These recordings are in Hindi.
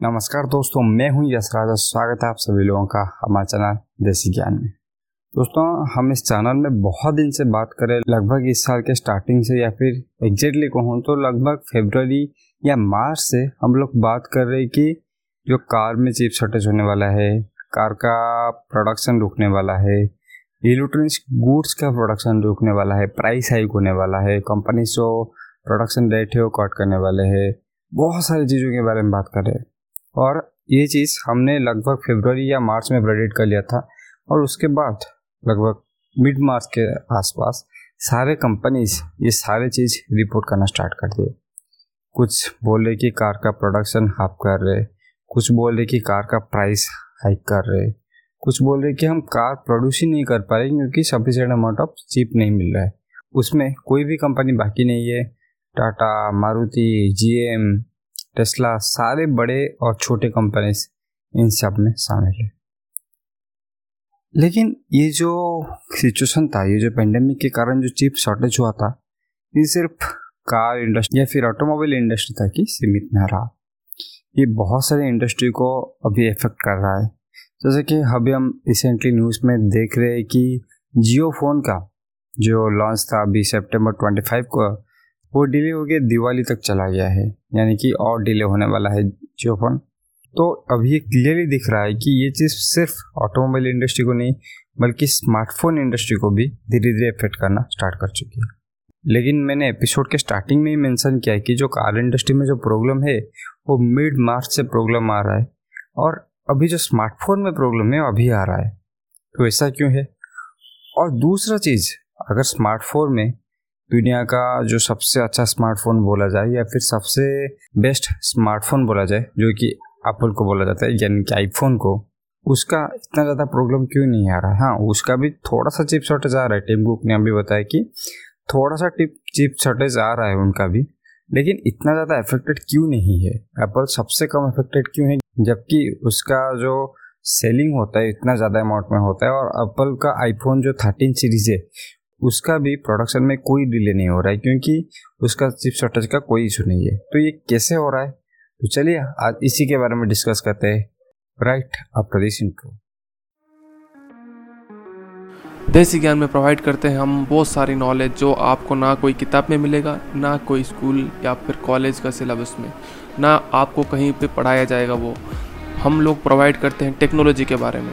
नमस्कार दोस्तों, मैं हूँ यशराज स्वागत है आप सभी लोगों का हमारे चैनल देसी ज्ञान में। दोस्तों, हम इस चैनल में बहुत दिन से बात करें लगभग इस साल के स्टार्टिंग से या फिर एग्जैक्टली कहूँ तो लगभग फेबररी या मार्च से हम लोग बात कर रहे हैं कि जो कार में चिप शॉर्टेज होने वाला है, कार का प्रोडक्शन रुकने वाला है इलेक्ट्रॉनिक्स गुड्स का प्रोडक्शन रुकने वाला है प्राइस हाइक होने वाला है कंपनी जो प्रोडक्शन रेट है वो कट करने वाले हैं, बहुत सारी चीज़ों के बारे में बात कर रहे हैं। और ये चीज़ हमने लगभग फरवरी या मार्च में प्रेडिक्ट कर लिया था और उसके बाद लगभग मिड मार्च के आसपास सारे कंपनीज़ ये सारे चीज़ रिपोर्ट करना स्टार्ट कर दिए। कुछ बोल रहे कि कार का प्रोडक्शन हाफ़ कर रहे, कुछ बोल रहे कि कार का प्राइस हाइक कर रहे, कुछ बोल रहे कि हम कार प्रोड्यूस ही नहीं कर पा रहे क्योंकि सफिशेंट अमाउंट ऑफ़ चिप नहीं मिल रहा है। उसमें कोई भी कंपनी बाकी नहीं है, टाटा, मारुति जीएम टेस्ला सारे बड़े और छोटे कंपनीज़ इन सब में शामिल है। लेकिन ये जो सिचुएशन था, ये जो पेंडेमिक के कारण जो चिप शॉर्टेज हुआ था, ये सिर्फ़ कार इंडस्ट्री या फिर ऑटोमोबाइल इंडस्ट्री तक ही सीमित न रहा। ये बहुत सारे इंडस्ट्री को अभी इफ़ेक्ट कर रहा है। जैसे कि अभी हम रिसेंटली न्यूज़ में देख रहे हैं कि जियो फ़ोन का जो लॉन्च था अभी सितंबर 25 को वो डिले हो गया, दिवाली तक चला गया है। यानी कि और डिले होने वाला है जियो फ़ोन तो अभी ये क्लियरली दिख रहा है कि ये चीज़ सिर्फ़ ऑटोमोबाइल इंडस्ट्री को नहीं, बल्कि स्मार्टफ़ोन इंडस्ट्री को भी धीरे धीरे इफ़ेक्ट करना स्टार्ट कर चुकी है। लेकिन मैंने एपिसोड के स्टार्टिंग में ही मेंशन किया है कि जो कार इंडस्ट्री में जो प्रॉब्लम है, वो मिड मार्च से प्रॉब्लम आ रहा है। और अभी जो स्मार्टफ़ोन में प्रॉब्लम है, वो अभी आ रहा है। तो ऐसा क्यों है? और दूसरा चीज़, अगर स्मार्टफ़ोन में दुनिया का जो सबसे अच्छा स्मार्टफ़ोन बोला जाए या फिर सबसे बेस्ट स्मार्टफ़ोन बोला जाए, जो कि एप्पल को बोला जाता है, यानी कि आईफोन को, उसका इतना ज़्यादा प्रॉब्लम क्यों नहीं आ रहा? है हाँ उसका भी थोड़ा सा चिप शॉर्टेज आ रहा है। टीम कुक ने अभी बताया कि थोड़ा सा टिप चिप शॉर्टेज आ रहा है उनका भी, लेकिन इतना ज़्यादा अफेक्टेड क्यों नहीं है? एप्पल सबसे कम अफेक्टेड क्यों है? जबकि उसका जो सेलिंग होता है, इतना ज़्यादा अमाउंट में होता है और एप्पल का आईफोन जो थर्टीन सीरीज़ है उसका भी प्रोडक्शन में कोई डिले नहीं हो रहा है, क्योंकि उसका चिप शॉर्टेज का कोई इशू नहीं है। तो ये कैसे हो रहा है? तो चलिए, आज इसी के बारे में डिस्कस करते हैं। राइट आफ्टर दिस इंट्रो देसी ज्ञान में प्रोवाइड करते हैं हम बहुत सारी नॉलेज जो आपको ना कोई किताब में मिलेगा, ना कोई स्कूल या फिर कॉलेज का सिलेबस में, ना आपको कहीं पे पढ़ाया जाएगा वो। हम लोग प्रोवाइड करते हैं टेक्नोलॉजी के बारे में।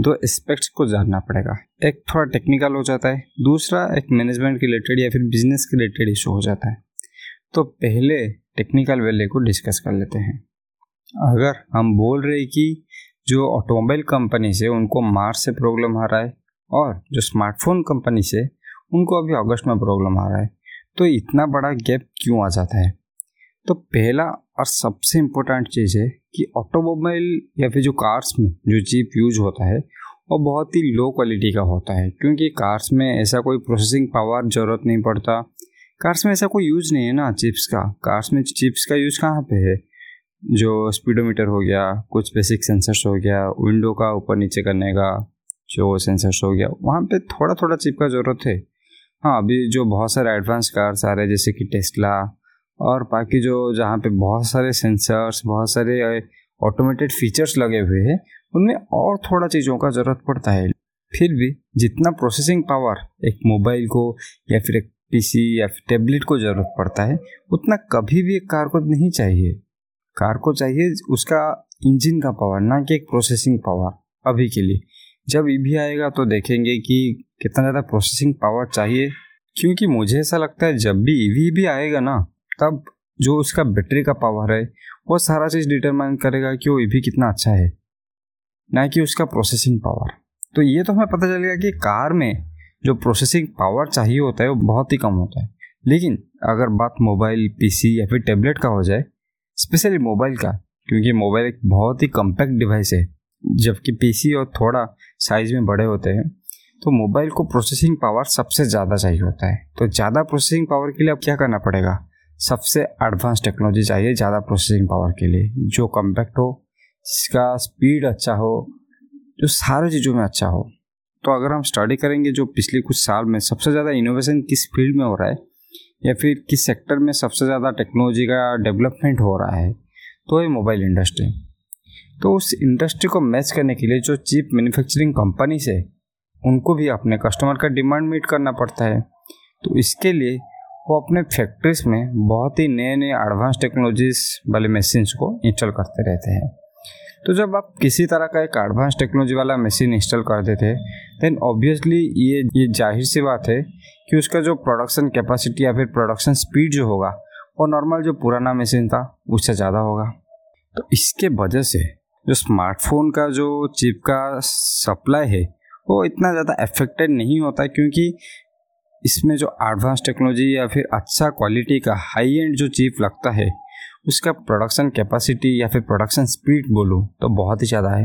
दो एस्पेक्ट्स को जानना पड़ेगा। एक थोड़ा टेक्निकल हो जाता है, दूसरा एक मैनेजमेंट रिलेटेड या फिर बिज़नेस के रिलेटेड इशू हो जाता है। तो पहले टेक्निकल वैल्यू को डिस्कस कर लेते हैं। अगर हम बोल रहे कि जो ऑटोमोबाइल कंपनी से उनको मार्च से प्रॉब्लम आ रहा है और जो स्मार्टफ़ोन कंपनी से उनको अभी अगस्त में प्रॉब्लम आ रहा है तो इतना बड़ा गैप क्यों आ जाता है? तो पहला और सबसे इम्पोर्टेंट चीज़ है कि ऑटोमोबाइल या फिर जो कार्स में जो चिप यूज़ होता है, वो बहुत ही लो क्वालिटी का होता है। क्योंकि कार्स में ऐसा कोई प्रोसेसिंग पावर ज़रूरत नहीं पड़ता। कार्स में ऐसा कोई यूज़ नहीं है ना चिप्स का। कार्स में चिप्स का यूज़ कहाँ पे है? जो स्पीडोमीटर हो गया, कुछ बेसिक सेंसर्स हो गया विंडो का ऊपर नीचे करने का जो सेंसर्स हो गया, वहाँ पे थोड़ा थोड़ा चिप का ज़रूरत है। हाँ अभी जो बहुत सारे एडवांस कार्स आ रहे हैं, जैसे कि टेस्ला और बाकी जो जहाँ पे बहुत सारे सेंसर्स बहुत सारे ऑटोमेटेड फीचर्स लगे हुए हैं, उनमें और थोड़ा चीज़ों का ज़रूरत पड़ता है। फिर भी जितना प्रोसेसिंग पावर एक मोबाइल को या फिर एक पीसी या फिर टेबलेट को ज़रूरत पड़ता है, उतना कभी भी एक कार को नहीं चाहिए। कार को चाहिए उसका इंजन का पावर ना कि एक प्रोसेसिंग पावर अभी के लिए। जब ईवी आएगा तो देखेंगे कि कितना ज़्यादा प्रोसेसिंग पावर चाहिए, क्योंकि मुझे ऐसा लगता है जब भी ईवी भी आएगा ना तब जो उसका बैटरी का पावर है, वो सारा चीज़ डिटरमाइन करेगा कि वो भी कितना अच्छा है, ना कि उसका प्रोसेसिंग पावर तो ये तो हमें पता चलेगा कि कार में जो प्रोसेसिंग पावर चाहिए होता है, वो बहुत ही कम होता है. लेकिन अगर बात मोबाइल पीसी या फिर टेबलेट का हो जाए स्पेशली मोबाइल का, क्योंकि मोबाइल एक बहुत ही कम्पैक्ट डिवाइस है, जबकि पीसी और थोड़ा साइज़ में बड़े होते हैं तो मोबाइल को प्रोसेसिंग पावर सबसे ज़्यादा चाहिए होता है. तो ज़्यादा प्रोसेसिंग पावर के लिए अब क्या करना पड़ेगा? सबसे एडवांस टेक्नोलॉजी चाहिए ज़्यादा प्रोसेसिंग पावर के लिए। जो कम्पैक्ट हो, जिसका स्पीड अच्छा हो, जो सारी चीज़ों में अच्छा हो। तो अगर हम स्टडी करेंगे जो पिछले कुछ साल में सबसे ज़्यादा इनोवेशन किस फ़ील्ड में हो रहा है, या फिर किस सेक्टर में सबसे ज़्यादा टेक्नोलॉजी का डेवलपमेंट हो रहा है तो ये मोबाइल इंडस्ट्री तो उस इंडस्ट्री को मैच करने के लिए जो चीप मैन्युफैक्चरिंग कंपनीज़ है, उनको भी अपने कस्टमर का डिमांड मीट करना पड़ता है। तो इसके लिए वो अपने फैक्ट्रीज में बहुत ही नए नए एडवांस टेक्नोलॉजीज़ वाले मशीन्स को इंस्टॉल करते रहते हैं। तो जब आप किसी तरह का एक एडवांस टेक्नोलॉजी वाला मशीन इंस्टॉल कर देते हैं देन ऑब्वियसली ये ये ज़ाहिर सी बात है कि उसका जो प्रोडक्शन कैपेसिटी या फिर प्रोडक्शन स्पीड जो होगा, वो नॉर्मल जो पुराना मशीन था, उससे ज़्यादा होगा। तो इसके वजह से जो स्मार्टफ़ोन का जो चिप का सप्लाई है, वो इतना ज़्यादा अफेक्टेड नहीं होता, क्योंकि इसमें जो एडवांस टेक्नोलॉजी या फिर अच्छा क्वालिटी का हाई एंड जो चिप लगता है, उसका प्रोडक्शन कैपेसिटी या फिर प्रोडक्शन स्पीड बोलूँ तो बहुत ही ज़्यादा है।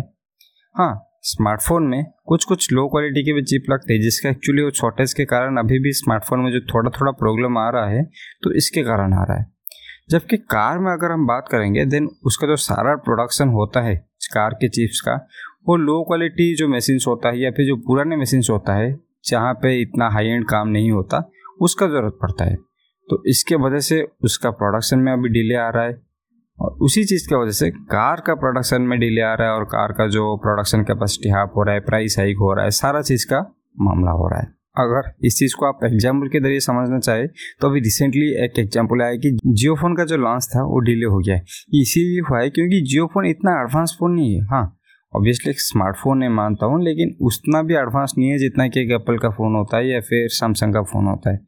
हाँ स्मार्टफ़ोन में कुछ कुछ लो क्वालिटी के भी चिप लगते हैं, जिसका एक्चुअली वो शॉर्टेज के कारण अभी भी स्मार्टफ़ोन में जो थोड़ा थोड़ा प्रॉब्लम आ रहा है तो इसके कारण आ रहा है। जबकि कार में अगर हम बात करेंगे देन उसका जो सारा प्रोडक्शन होता है, कार के चिप्स का, वो लो क्वालिटी जो मशीन्स होता है या फिर जो पुराने मशीन्स होता है जहाँ पे इतना हाई एंड काम नहीं होता, उसका ज़रूरत पड़ता है। तो इसके वजह से उसका प्रोडक्शन में अभी डिले आ रहा है और उसी चीज़ की वजह से कार का प्रोडक्शन में डिले आ रहा है और कार का जो प्रोडक्शन कैपेसिटी हाफ़ हो रहा है प्राइस हाइक हो रहा है, सारा चीज़ का मामला हो रहा है। अगर इस चीज़ को आप एग्ज़ाम्पल के ज़रिए समझना चाहे तो अभी रिसेंटली एक एग्ज़ाम्पल आया कि जियो फ़ोन का जो लॉन्च था, वो डिले हो गया है। इसीलिए हुआ है क्योंकि जियो फ़ोन इतना एडवांस फ़ोन नहीं है। हाँ ऑब्वियसली एक स्मार्टफ़ोन है मानता हूँ, लेकिन उतना भी एडवांस नहीं है जितना कि एक एप्पल का फ़ोन होता है या फिर सैमसंग का फ़ोन होता है।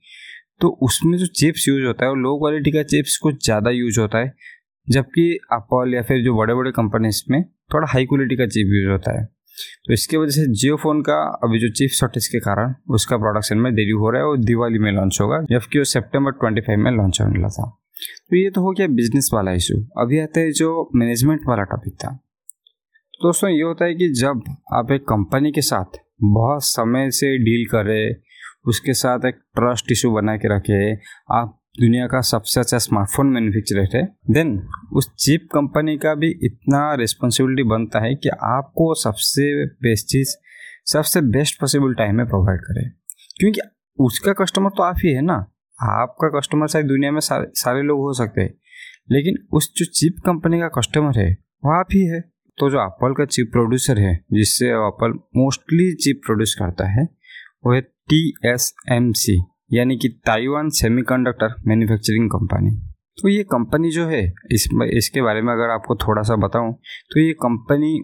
तो उसमें जो चिप्स यूज़ होता है वो लो क्वालिटी का चिप्स कुछ ज़्यादा यूज़ होता है, जबकि एप्पल या फिर जो बड़े बड़े कंपनीज़ में थोड़ा हाई क्वालिटी का चिप यूज़ होता है। तो इसके वजह से जियो फ़ोन का अभी जो चिप शॉर्टेज के कारण उसका प्रोडक्शन में देरी हो रहा है और दिवाली में लॉन्च होगा, जबकि वो सेप्टेम्बर ट्वेंटी फाइव में लॉन्च होने वाला था तो ये तो हो गया बिज़नेस वाला इशू अभी आता है जो मैनेजमेंट वाला टॉपिक था। दोस्तों, ये होता है कि जब आप एक कंपनी के साथ बहुत समय से डील कर उसके साथ एक ट्रस्ट इशू बना के रखे, आप दुनिया का सबसे अच्छा स्मार्टफ़ोन मैन्युफैक्चरर है देन उस चिप कंपनी का भी इतना रिस्पॉन्सिबिलिटी बनता है कि आपको सबसे बेस्ट चीज़, सबसे बेस्ट पॉसिबल टाइम में प्रोवाइड करे। क्योंकि उसका कस्टमर तो आप ही है ना। आपका कस्टमर शायद दुनिया में सारे सारे लोग हो सकते हैं, लेकिन उस जो चिप कंपनी का कस्टमर है, वो आप ही है। तो जो एप्पल का चिप प्रोड्यूसर है, जिससे एप्पल मोस्टली चिप प्रोड्यूस करता है, वो है टी एस एम सी यानी कि ताइवान सेमीकंडक्टर मैन्युफैक्चरिंग कंपनी तो ये कंपनी जो है, इस इसके बारे में अगर आपको थोड़ा सा बताऊँ तो ये कंपनी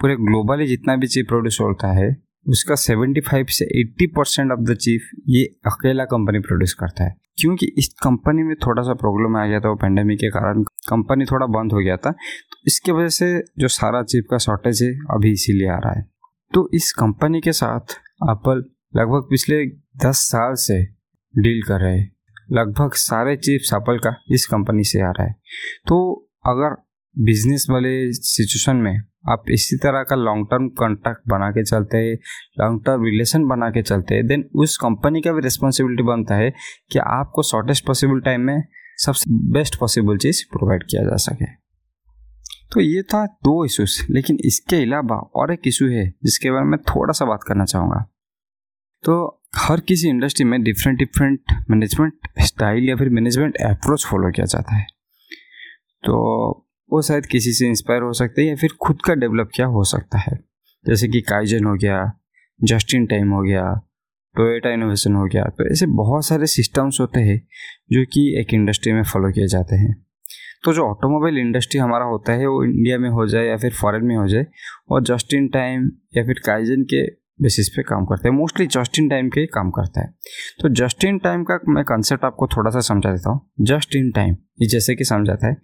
पूरे ग्लोबली जितना भी चिप प्रोड्यूस होता है उसका 75 से 80 परसेंट ऑफ़ द चिप ये अकेला कंपनी प्रोड्यूस करता है। क्योंकि इस कंपनी में थोड़ा सा प्रॉब्लम आ गया था, वो पेंडेमिक के कारण कंपनी थोड़ा बंद हो गया था तो इसके वजह से जो सारा चिप का शॉर्टेज है, अभी इसीलिए आ रहा है। तो इस कंपनी के साथ एप्पल लगभग पिछले दस साल से डील कर रहे हैं। लगभग सारे चिप्स एप्पल का इस कंपनी से आ रहा है। तो अगर बिज़नेस वाले सिचुएशन में आप इसी तरह का लॉन्ग टर्म कॉन्ट्रैक्ट बना के चलते हैं लॉन्ग टर्म रिलेशन बना के चलते हैं देन उस कंपनी का भी रिस्पॉन्सिबिलिटी बनता है कि आपको शॉर्टेस्ट पॉसिबल टाइम में सबसे बेस्ट पॉसिबल चीज़ प्रोवाइड किया जा सके। तो ये था दो इशूज लेकिन इसके अलावा और एक इशू है जिसके बारे में थोड़ा सा बात करना चाहूँगा। तो हर किसी इंडस्ट्री में डिफरेंट डिफरेंट मैनेजमेंट स्टाइल या फिर मैनेजमेंट अप्रोच फॉलो किया जाता है। तो वो शायद किसी से इंस्पायर हो सकते हैं या फिर खुद का डेवलप किया हो सकता है? जैसे कि काइजन हो गया जस्ट इन टाइम हो गया टोयोटा इनोवेशन हो गया तो ऐसे बहुत सारे सिस्टम्स होते हैं जो कि एक इंडस्ट्री में फॉलो किए जाते हैं। तो जो ऑटोमोबाइल इंडस्ट्री हमारा होता है, वो इंडिया में हो जाए या फिर फॉरेन में हो जाए, और जस्ट इन टाइम या फिर काइजन के बेसिस पे काम करते हैं। मोस्टली जस्ट इन टाइम के काम करता है। तो जस्ट इन टाइम का मैं कंसेप्ट आपको थोड़ा सा समझा देता हूँ। जस्ट इन टाइम ये जैसे कि समझाता है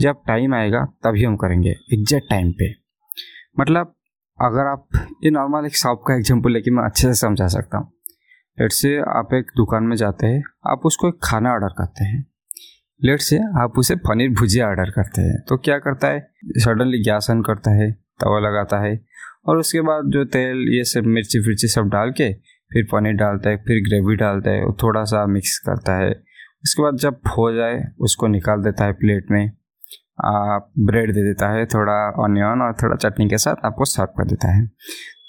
जब टाइम आएगा, तभी हम करेंगे एग्जैक्ट टाइम पे। मतलब अगर आप, ये नॉर्मल एक शॉप का एग्ज़ाम्पल लेके मैं अच्छे से समझा सकता हूँ। लेट से आप एक दुकान में जाते हैं, आप उसको एक खाना ऑर्डर करते हैं। लेट से आप उसे पनीर भुजिया ऑर्डर करते हैं। तो क्या करता है? सडनली गैस ऑन करता है, तवा लगाता है और उसके बाद जो तेल, ये सब मिर्ची फिर्ची सब डाल के फिर पनीर डालता है, फिर ग्रेवी डालता है, थोड़ा सा मिक्स करता है। उसके बाद जब हो जाए, उसको निकाल देता है प्लेट में। ब्रेड दे देता है, थोड़ा ऑनियन और थोड़ा चटनी के साथ आपको सर्व कर देता है।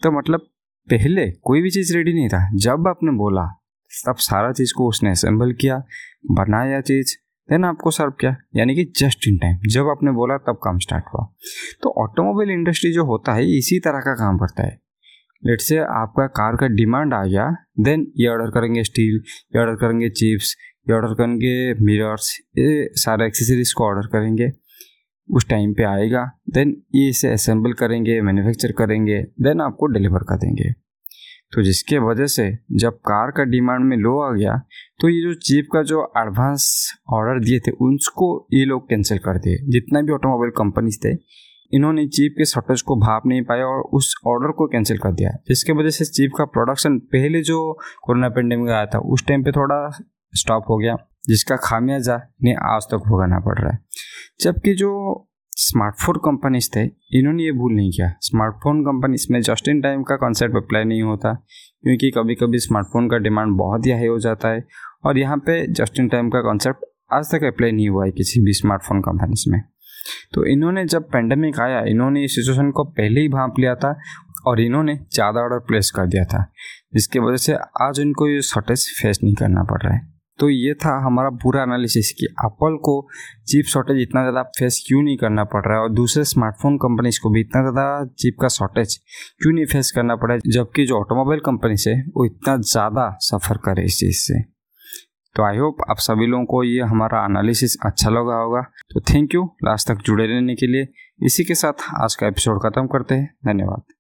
तो मतलब पहले कोई भी चीज़ रेडी नहीं था। जब आपने बोला, तब सारा चीज़ को उसने असेंबल किया, बनाया चीज़ देन आपको सर्व किया। यानी कि जस्ट इन टाइम जब आपने बोला, तब काम स्टार्ट हुआ। तो ऑटोमोबाइल इंडस्ट्री जो होता है इसी तरह का काम करता है। लेट से आपका कार का डिमांड आ गया देन ये ऑर्डर करेंगे स्टील ये ऑर्डर करेंगे चिप्स ये ऑर्डर करेंगे मिरर्स ये सारे एक्सेसरीज को ऑर्डर करेंगे। उस टाइम पे आएगा देन ये इसे असेंबल करेंगे मैन्युफैक्चर करेंगे देन आपको डिलीवर कर देंगे। तो जिसके वजह से जब कार का डिमांड में लो आ गया तो ये जो चीप का जो एडवांस ऑर्डर दिए थे उनको ये लोग कैंसिल कर दिए। जितना भी ऑटोमोबाइल कंपनीज़ थे, इन्होंने चीप के शॉर्टेज को भाप नहीं पाया और उस ऑर्डर को कैंसिल कर दिया। जिसके वजह से चीप का प्रोडक्शन पहले जो कोरोना पेंडेमिक आया था, उस टाइम पे थोड़ा स्टॉप हो गया। जिसका खामियाजा इन्हें आज तक भुगतना पड़ रहा है। जबकि जो स्मार्टफ़ोन कंपनीज़ थे, इन्होंने ये भूल नहीं किया। स्मार्टफ़ोन कंपनीज़ में जस्ट इन टाइम का कॉन्सेप्ट अप्लाई नहीं होता, क्योंकि कभी कभी स्मार्टफ़ोन का डिमांड बहुत ही हाई हो जाता है, और यहाँ पे जस्ट इन टाइम का कॉन्सेप्ट आज तक अप्लाई नहीं हुआ है किसी भी स्मार्टफ़ोन कंपनीज़ में। तो इन्होंने जब पेंडेमिक आया, इन्होंने इस सिचुएशन को पहले ही भाप लिया था, और इन्होंने ज़्यादा ऑर्डर प्लेस कर दिया था, जिसकी वजह से आज इनको ये शॉर्टेज फेस नहीं करना पड़ रहा है। तो ये था हमारा पूरा एनालिसिस कि एप्पल को चिप शॉर्टेज इतना ज़्यादा फेस क्यों नहीं करना पड़ रहा है? और दूसरे स्मार्टफ़ोन कंपनीज़ को भी इतना ज़्यादा चिप का शॉर्टेज क्यों नहीं फेस करना पड़ा जबकि जो ऑटोमोबाइल कंपनीज़ है, वो इतना ज़्यादा सफ़र करे इस चीज़ से। तो आई होप आप सभी लोगों को ये हमारा एनालिसिस अच्छा लगा होगा। तो थैंक यू लास्ट तक जुड़े रहने के लिए इसी के साथ आज का एपिसोड ख़त्म करते हैं। धन्यवाद।